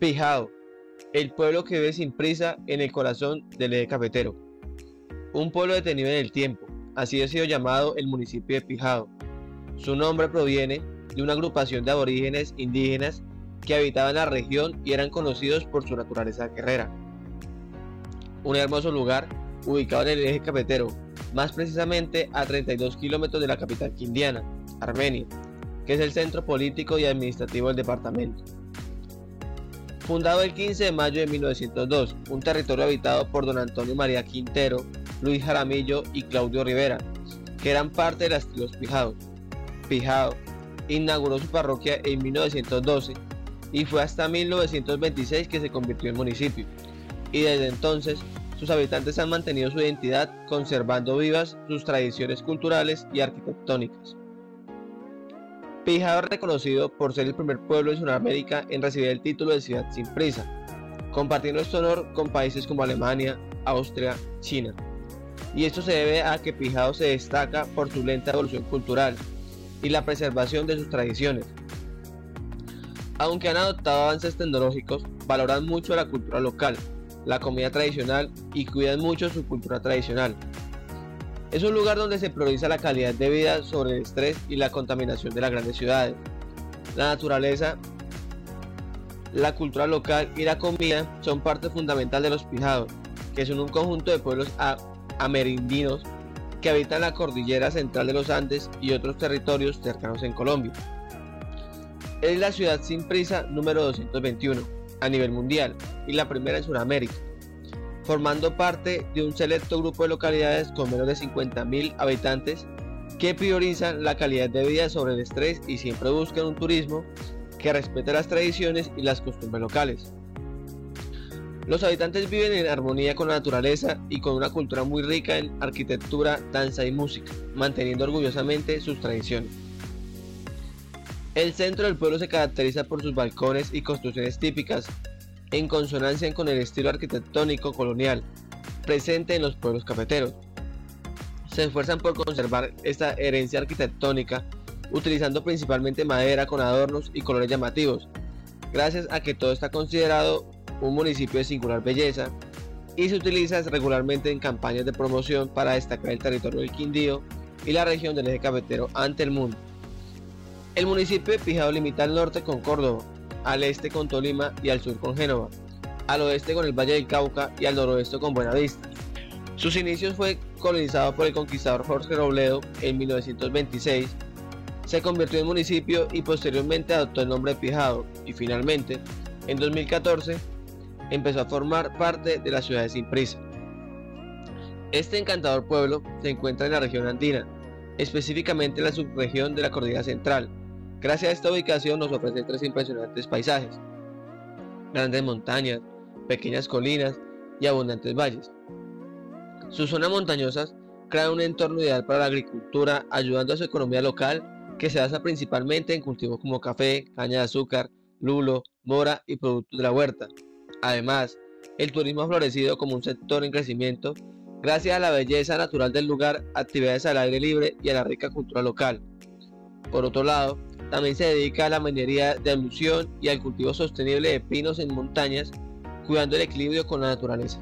Pijao, el pueblo que vive sin prisa en el corazón del eje cafetero. Un pueblo detenido en el tiempo, así ha sido llamado el municipio de Pijao. Su nombre proviene de una agrupación de aborígenes indígenas que habitaban la región y eran conocidos por su naturaleza guerrera. Un hermoso lugar ubicado en el eje cafetero, más precisamente a 32 kilómetros de la capital quindiana, Armenia, que es el centro político y administrativo del departamento. Fundado el 15 de mayo de 1902, un territorio habitado por don Antonio María Quintero, Luis Jaramillo y Claudio Rivera, que eran parte de las tribus Pijao. Pijao inauguró su parroquia en 1912 y fue hasta 1926 que se convirtió en municipio, y desde entonces sus habitantes han mantenido su identidad conservando vivas sus tradiciones culturales y arquitectónicas. Pijao es reconocido por ser el primer pueblo de Sudamérica en recibir el título de ciudad sin prisa, compartiendo este honor con países como Alemania, Austria, China. Y esto se debe a que Pijao se destaca por su lenta evolución cultural y la preservación de sus tradiciones. Aunque han adoptado avances tecnológicos, valoran mucho la cultura local, la comida tradicional y cuidan mucho su cultura tradicional, es un lugar donde se prioriza la calidad de vida sobre el estrés y la contaminación de las grandes ciudades. La naturaleza, la cultura local y la comida son parte fundamental de los pijados, que son un conjunto de pueblos amerindinos que habitan la cordillera central de los Andes y otros territorios cercanos en Colombia. Es la ciudad sin prisa número 221 a nivel mundial y la primera en Sudamérica formando parte de un selecto grupo de localidades con menos de 50.000 habitantes que priorizan la calidad de vida sobre el estrés y siempre buscan un turismo que respete las tradiciones y las costumbres locales. Los habitantes viven en armonía con la naturaleza y con una cultura muy rica en arquitectura, danza y música, manteniendo orgullosamente sus tradiciones. El centro del pueblo se caracteriza por sus balcones y construcciones típicas, en consonancia con el estilo arquitectónico colonial presente en los pueblos cafeteros. Se esfuerzan por conservar esta herencia arquitectónica utilizando principalmente madera con adornos y colores llamativos, gracias a que todo está considerado un municipio de singular belleza y se utiliza regularmente en campañas de promoción para destacar el territorio del Quindío y la región del eje cafetero ante el mundo. El municipio de Pijao limita al norte con Córdoba, al este con Tolima y al sur con Génova, al oeste con el Valle del Cauca y al noroeste con Buenavista. Sus inicios fue colonizado por el conquistador Jorge Robledo en 1926, se convirtió en municipio y posteriormente adoptó el nombre de Pijado y finalmente, en 2014, empezó a formar parte de la ciudad de Simprisa. Este encantador pueblo se encuentra en la región andina, específicamente en la subregión de la Cordillera Central, Gracias a esta ubicación nos ofrece tres impresionantes paisajes, grandes montañas, pequeñas colinas y abundantes valles. Sus zonas montañosas crean un entorno ideal para la agricultura, ayudando a su economía local, que se basa principalmente en cultivos como café, caña de azúcar, lulo, mora y productos de la huerta. Además, el turismo ha florecido como un sector en crecimiento gracias a la belleza natural del lugar, actividades al aire libre y a la rica cultura local. Por otro lado, también se dedica a la minería de alusión y al cultivo sostenible de pinos en montañas, cuidando el equilibrio con la naturaleza.